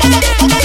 ¡Ponga!